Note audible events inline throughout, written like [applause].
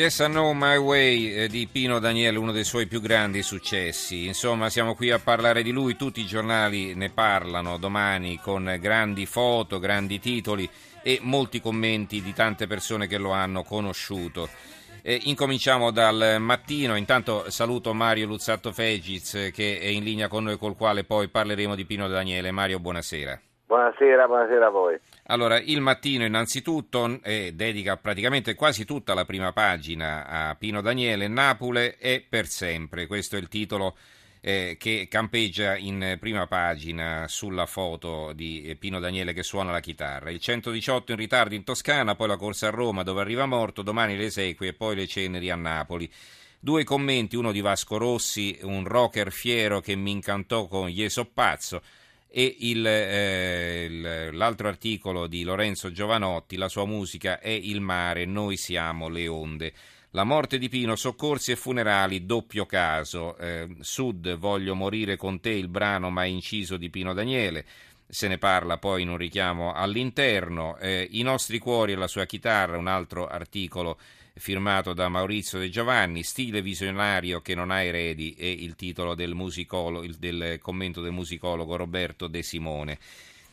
Yes, I Know My Way eh, di Pino Daniele, uno dei suoi più grandi successi. Insomma, siamo qui a parlare di lui, tutti i giornali ne parlano domani con grandi foto, grandi titoli e molti commenti di tante persone che lo hanno conosciuto. Eh, incominciamo dal mattino, intanto saluto Mario Luzzatto Fegiz eh, che è in linea con noi col quale poi parleremo di Pino Daniele. Mario, buonasera. Buonasera, buonasera a voi. Allora, il mattino innanzitutto eh, dedica praticamente quasi tutta la prima pagina a Pino Daniele, Napoli è per sempre. Questo è il titolo eh, che campeggia in prima pagina sulla foto di Pino Daniele che suona la chitarra. Il 118 in ritardo in Toscana, poi la corsa a Roma dove arriva morto, domani le esequie e poi le ceneri a Napoli. Due commenti, uno di Vasco Rossi, un rocker fiero che mi incantò con Ieso Pazzo e il, eh, il- l'altro articolo di Lorenzo Giovanotti, la sua musica è il mare, noi siamo le onde. La morte di Pino, soccorsi e funerali, doppio caso. Eh, Sud, voglio morire con te, il brano mai inciso di Pino Daniele. Se ne parla poi in un richiamo all'interno. Eh, I nostri cuori e la sua chitarra, un altro articolo firmato da Maurizio De Giovanni, stile visionario che non ha eredi e il titolo del, musicolo- del commento del musicologo Roberto De Simone.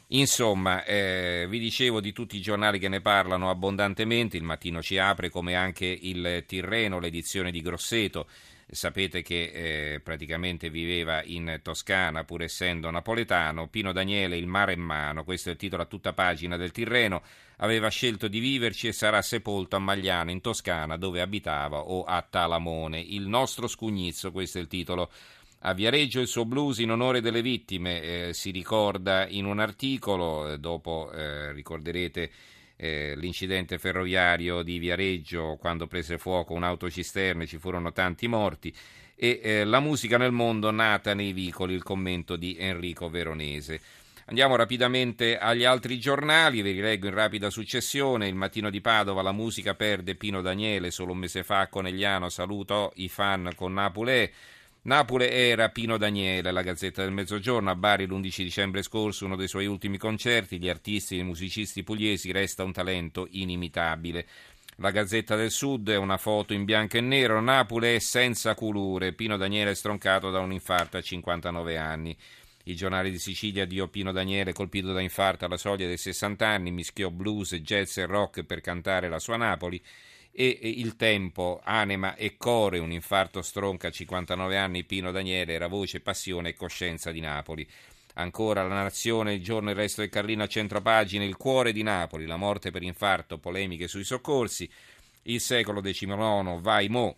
Insomma, eh, vi dicevo di tutti i giornali che ne parlano abbondantemente, il mattino ci apre come anche il Tirreno, l'edizione di Grosseto. Sapete che eh, praticamente viveva in Toscana pur essendo napoletano. Pino Daniele, il mare in mano, questo è il titolo a tutta pagina del Tirreno, aveva scelto di viverci e sarà sepolto a Magliano in Toscana dove abitava o a Talamone. Il nostro scugnizzo, questo è il titolo a Viareggio il suo blues in onore delle vittime eh, si ricorda in un articolo, eh, dopo eh, ricorderete eh, l'incidente ferroviario di Viareggio quando prese fuoco un'autocisterna ci furono tanti morti e eh, la musica nel mondo nata nei vicoli, il commento di Enrico Veronese. Andiamo rapidamente agli altri giornali, ve li leggo in rapida successione. Il mattino di Padova, la musica perde Pino Daniele, solo un mese fa a Conegliano salutò i fan con Napoli. Napoli era Pino Daniele, la Gazzetta del Mezzogiorno, a Bari l'11 dicembre scorso, uno dei suoi ultimi concerti, gli artisti e i musicisti pugliesi resta un talento inimitabile. La Gazzetta del Sud è una foto in bianco e nero, Napoli è senza culure, Pino Daniele è stroncato da un infarto a 59 anni. Il giornale di Sicilia Dio Pino Daniele, colpito da infarto alla soglia dei 60 anni, mischiò blues, jazz e rock per cantare la sua Napoli e il tempo, anima e core, un infarto stronca a 59 anni, Pino Daniele era voce, passione e coscienza di Napoli. Ancora la nazione, il giorno e il resto del Carlino a centropagina, il cuore di Napoli, la morte per infarto, polemiche sui soccorsi, il secolo XIX, vai mo,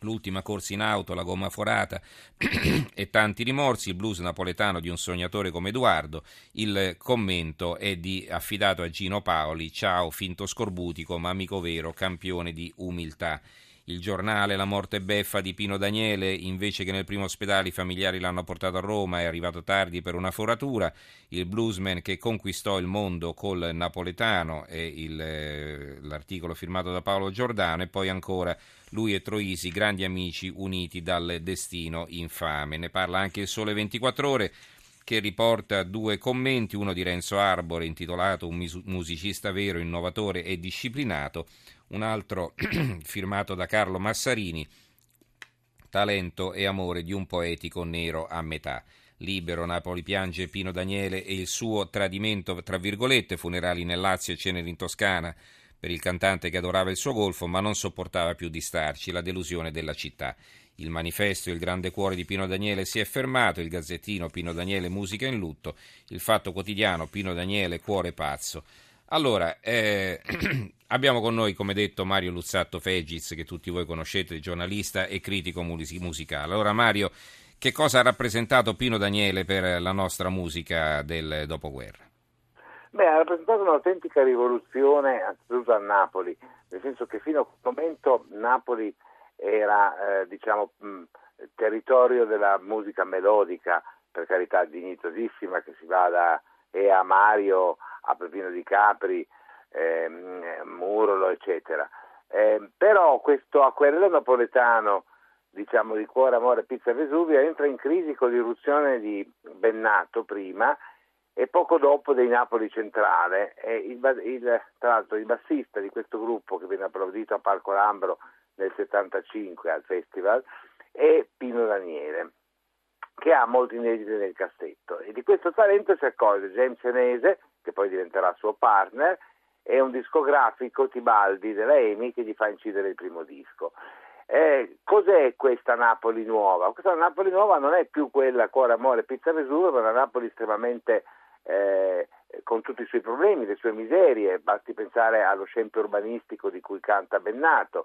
l'ultima corsa in auto, la gomma forata [clears throat] e tanti rimorsi, il blues napoletano di un sognatore come Edoardo, il commento è di, affidato a Gino Paoli, ciao finto scorbutico ma amico vero, campione di umiltà. Il giornale La morte beffa di Pino Daniele, invece che nel primo ospedale i familiari l'hanno portato a Roma, è arrivato tardi per una foratura. Il bluesman che conquistò il mondo col napoletano, è il, eh, l'articolo firmato da Paolo Giordano, e poi ancora lui e Troisi, grandi amici uniti dal destino infame. Ne parla anche il Sole 24 Ore che riporta due commenti, uno di Renzo Arbore intitolato Un musicista vero, innovatore e disciplinato, un altro [clears throat] firmato da Carlo Massarini talento e amore di un poetico nero a metà. Libero, Napoli piange Pino Daniele e il suo tradimento, tra virgolette, funerali nel Lazio e ceneri in Toscana per il cantante che adorava il suo golfo ma non sopportava più di starci, la delusione della città. Il manifesto Il grande cuore di Pino Daniele si è fermato, il gazzettino Pino Daniele musica in lutto, il fatto quotidiano Pino Daniele cuore pazzo. Allora, eh, [clears throat] abbiamo con noi, come detto, Mario Luzzatto Fegiz, che tutti voi conoscete, giornalista e critico musicale. Allora, Mario, che cosa ha rappresentato Pino Daniele per la nostra musica del dopoguerra? Beh, ha rappresentato un'autentica rivoluzione, anzitutto a Napoli, nel senso che fino a quel momento Napoli era, eh, diciamo, mh, territorio della musica melodica, per carità dignitosissima, che si va da Ea Mario a Pepino di Capri, ehm, Murolo, eccetera. Eh, però questo acquerello napoletano, diciamo di cuore, amore, pizza Vesuvia, entra in crisi con l'irruzione di Bennato prima e poco dopo dei Napoli Centrale. Il, il, tra l'altro il bassista di questo gruppo che viene applaudito a Parco Lambro nel 75 al festival è Pino Daniele che ha molti inediti nel cassetto e di questo talento si accorge James Senese che poi diventerà suo partner e un discografico Tibaldi della EMI che gli fa incidere il primo disco. Eh, cos'è questa Napoli nuova? Questa Napoli nuova non è più quella cuore, amore, pizza Vesuvio, ma una Napoli estremamente eh, con tutti i suoi problemi, le sue miserie, basti pensare allo scempio urbanistico di cui canta Bennato.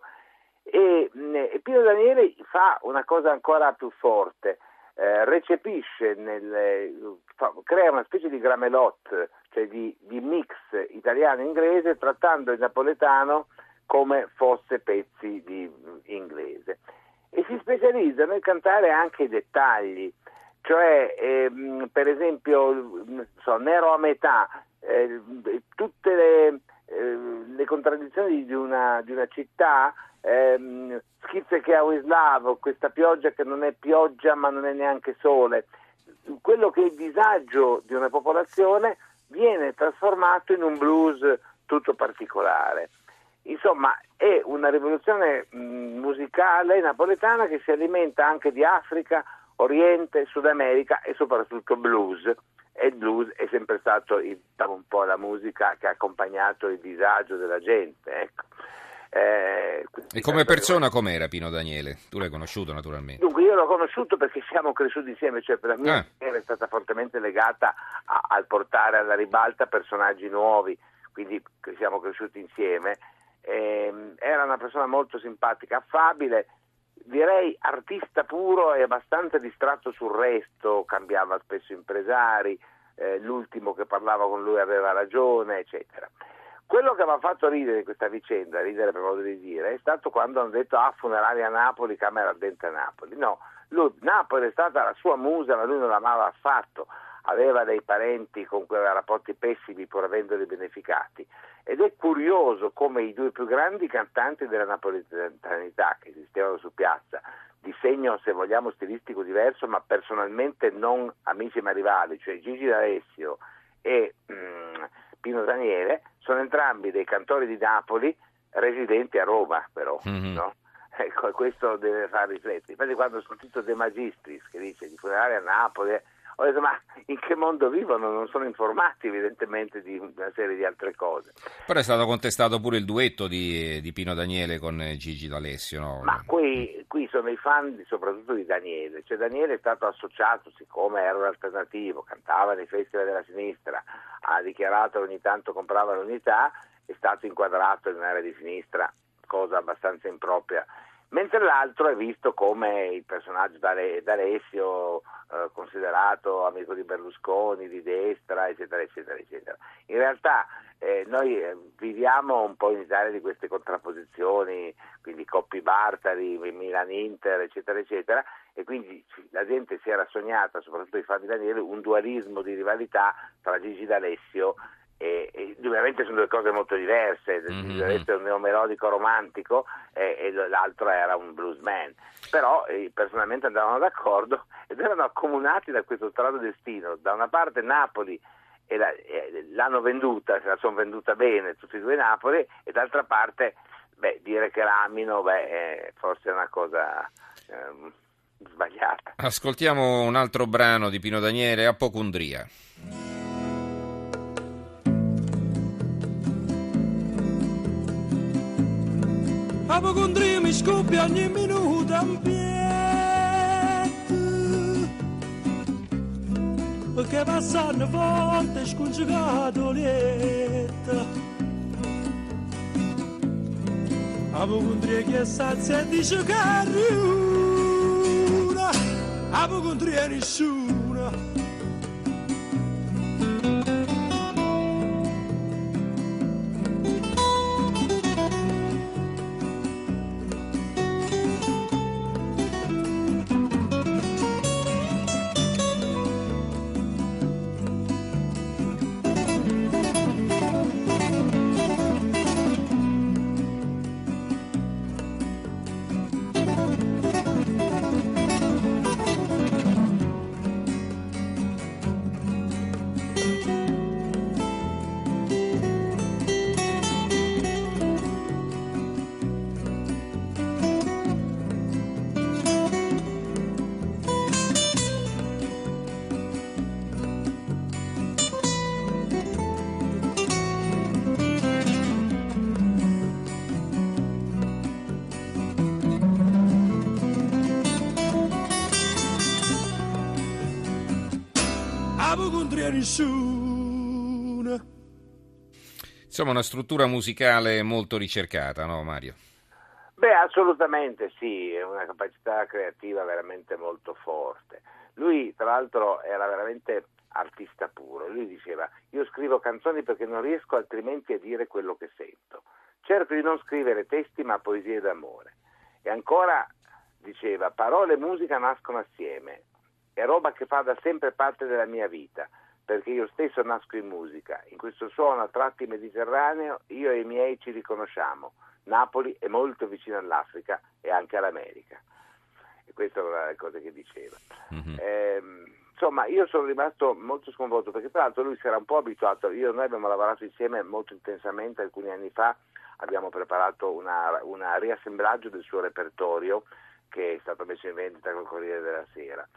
E, e Pino Daniele fa una cosa ancora più forte, eh, recepisce, nel, fa, crea una specie di gramelot, cioè di, di mix italiano-inglese, trattando il napoletano come fosse pezzi di mm, inglese. E si specializza nel cantare anche i dettagli, cioè ehm, per esempio so, Nero a metà, eh, tutte le, eh, le, contraddizioni di una, di una città, ehm, schizze che ha Wislav, questa pioggia che non è pioggia ma non è neanche sole, quello che è il disagio di una popolazione viene trasformato in un blues tutto particolare. Insomma, è una rivoluzione mh, musicale napoletana che si alimenta anche di Africa, Oriente, Sud America e soprattutto blues. E il blues è sempre stato il, un po' la musica che ha accompagnato il disagio della gente. Ecco. Eh, e come persona com'era Pino Daniele? Tu l'hai conosciuto naturalmente. Dunque io l'ho conosciuto perché siamo cresciuti insieme, cioè per la mia carriera ah. è stata fortemente legata a, al portare alla ribalta personaggi nuovi, quindi siamo cresciuti insieme. Eh, era una persona molto simpatica, affabile, direi artista puro e abbastanza distratto sul resto, cambiava spesso impresari, eh, l'ultimo che parlava con lui aveva ragione, eccetera. Quello che mi ha fatto ridere questa vicenda, ridere per modo di dire, è stato quando hanno detto ah funerali a Napoli, camera ardente a Napoli. No, lui, Napoli è stata la sua musa, ma lui non l'amava affatto aveva dei parenti con aveva rapporti pessimi pur avendoli beneficati ed è curioso come i due più grandi cantanti della napoletanità che esistevano su piazza di segno se vogliamo stilistico diverso ma personalmente non amici ma rivali cioè Gigi D'Alessio e mm, Pino Daniele sono entrambi dei cantori di Napoli residenti a Roma però mm-hmm. no? [laughs] Ecco, questo deve far riflettere. Infatti, quando ho sentito De Magistris che dice di funerare a Napoli, ho detto ma in che mondo vivono? Non sono informati evidentemente di una serie di altre cose. Però è stato contestato pure il duetto di, di Pino Daniele con Gigi D'Alessio. No? Ma qui, qui, sono i fan di, soprattutto di Daniele. Cioè Daniele è stato associato, siccome era un alternativo, cantava nei festival della sinistra, ha dichiarato che ogni tanto comprava l'unità, è stato inquadrato in un'area di sinistra, cosa abbastanza impropria mentre l'altro è visto come il personaggio d'Alessio eh, considerato amico di Berlusconi, di destra, eccetera, eccetera, eccetera. In realtà eh, noi eh, viviamo un po' in Italia di queste contrapposizioni, quindi Coppi Bartari, Milan-Inter, eccetera, eccetera, e quindi la gente si era sognata, soprattutto i fan di Daniele, un dualismo di rivalità tra Gigi D'Alessio e, e, ovviamente sono due cose molto diverse, mm-hmm. un neomelodico romantico e, e, l'altro era un bluesman, però eh, personalmente andavano d'accordo [laughs] ed erano accomunati da questo strano destino, da una parte Napoli e la, e l'hanno venduta, se la sono venduta bene tutti e due Napoli e d'altra parte beh, dire che l'amino beh, forse è una cosa ehm, sbagliata. Ascoltiamo un altro brano di Pino Daniele, Apocondria. Apocondria mi scoppia ogni minuto un pietto perché passano volte scongiugato lieta. Apocondria che sazia e dice che arriva. Apocondria nessuna Nessuna Insomma, una struttura musicale molto ricercata, no Mario? Beh, assolutamente sì, è una capacità creativa veramente molto forte. Lui, tra l'altro, era veramente artista puro. Lui diceva: Io scrivo canzoni perché non riesco altrimenti a dire quello che sento. Cerco di non scrivere testi, ma poesie d'amore. E ancora diceva: Parole e musica nascono assieme. È roba che fa da sempre parte della mia vita, perché io stesso nasco in musica. In questo suono a tratti mediterraneo io e i miei ci riconosciamo. Napoli è molto vicino all'Africa e anche all'America. E questa è una delle cose che diceva. Mhm. Ehm, insomma, io sono rimasto molto sconvolto perché tra l'altro lui si era un po' abituato, io e noi abbiamo lavorato insieme molto intensamente alcuni anni fa, abbiamo preparato una, una riassemblaggio del suo repertorio che è stato messo in vendita col Corriere della Sera.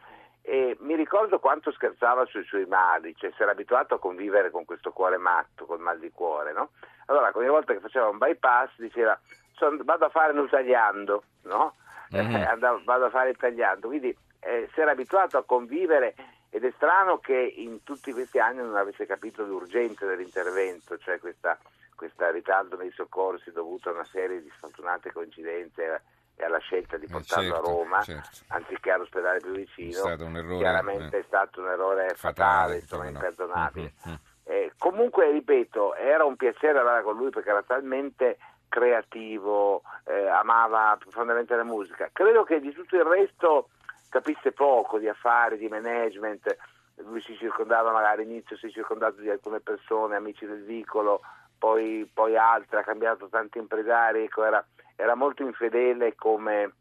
E mi ricordo quanto scherzava sui suoi mali, cioè si era abituato a convivere con questo cuore matto, col mal di cuore, no? Allora, ogni volta che faceva un bypass diceva "Son- vado a fare un tagliando, no? Mhm. Eh, andavo- vado a fare il tagliando. Quindi eh, si era abituato a convivere ed è strano che in tutti questi anni non avesse capito l'urgenza dell'intervento, cioè questa, questa ritardo nei soccorsi dovuto a una serie di sfortunate coincidenze e alla scelta di Eh, portarlo certo, a Roma certo. anziché all'ospedale più vicino. È stato un errore, Chiaramente eh. è stato un errore fatale, Fatale, insomma, come no. imperdonabile. Mhm, mhm. Eh, comunque, ripeto, era un piacere lavorare con lui perché era talmente creativo, eh, amava profondamente la musica. Credo che di tutto il resto capisse poco di affari, di management. Lui si circondava, magari all'inizio si è circondato di alcune persone, amici del vicolo, poi, poi altre, ha cambiato tanti impresari, ecco, era, era molto infedele come,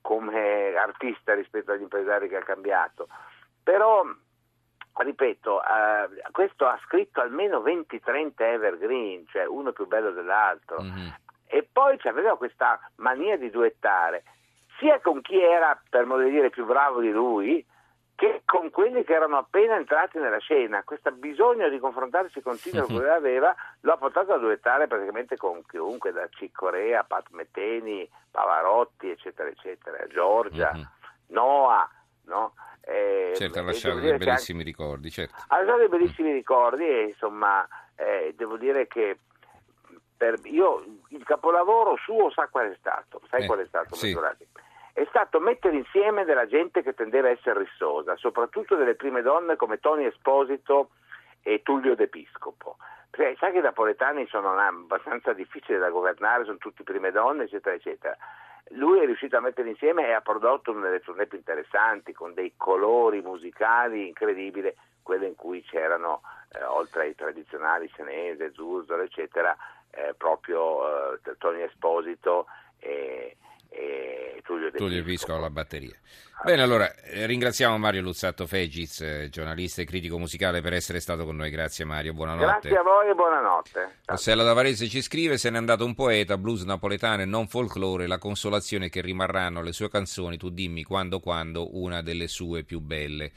come artista rispetto agli impresari che ha cambiato. Però ripeto, eh, questo ha scritto almeno 20-30 evergreen, cioè uno più bello dell'altro, Mhm. e poi aveva questa mania di duettare, sia con chi era, per modo di dire, più bravo di lui, che con quelli che erano appena entrati nella scena. Questo bisogno di confrontarsi continuo che lui aveva lo ha portato a duettare praticamente con chiunque, da Ciccorea, Pat Metteni, Pavarotti, eccetera, eccetera, Giorgia, Mhm. Noah, no? Eh, Certo, ha lasciato dei che anche- bellissimi ricordi, certo. ha lasciato dei bellissimi ricordi e insomma eh, devo dire che per, io il capolavoro suo sa qual è stato, sai Eh, qual è stato? sì. È stato mettere insieme della gente che tendeva a essere rissosa, soprattutto delle prime donne come Tony Esposito e Tullio D'Episcopo. Perché sai che i napoletani sono abbastanza difficili da governare, sono tutti prime donne, eccetera, eccetera. Lui è riuscito a mettere insieme e ha prodotto una delle tournée più interessanti, con dei colori musicali incredibili, quelle in cui c'erano, eh, oltre ai tradizionali Senese, Zuzzolo, eccetera, eh, proprio eh, Tony Esposito e, e Tullio De Tullio. Pisco alla batteria. Bene, allora eh, ringraziamo Mario Luzzatto Fegiz, eh, giornalista e critico musicale, per essere stato con noi. Grazie Mario, buonanotte. Grazie a voi e buonanotte. Rossella Davarese ci scrive: Se n'è andato un poeta, blues napoletano e non folklore. La consolazione che rimarranno le sue canzoni. Tu dimmi quando, quando, una delle sue più belle.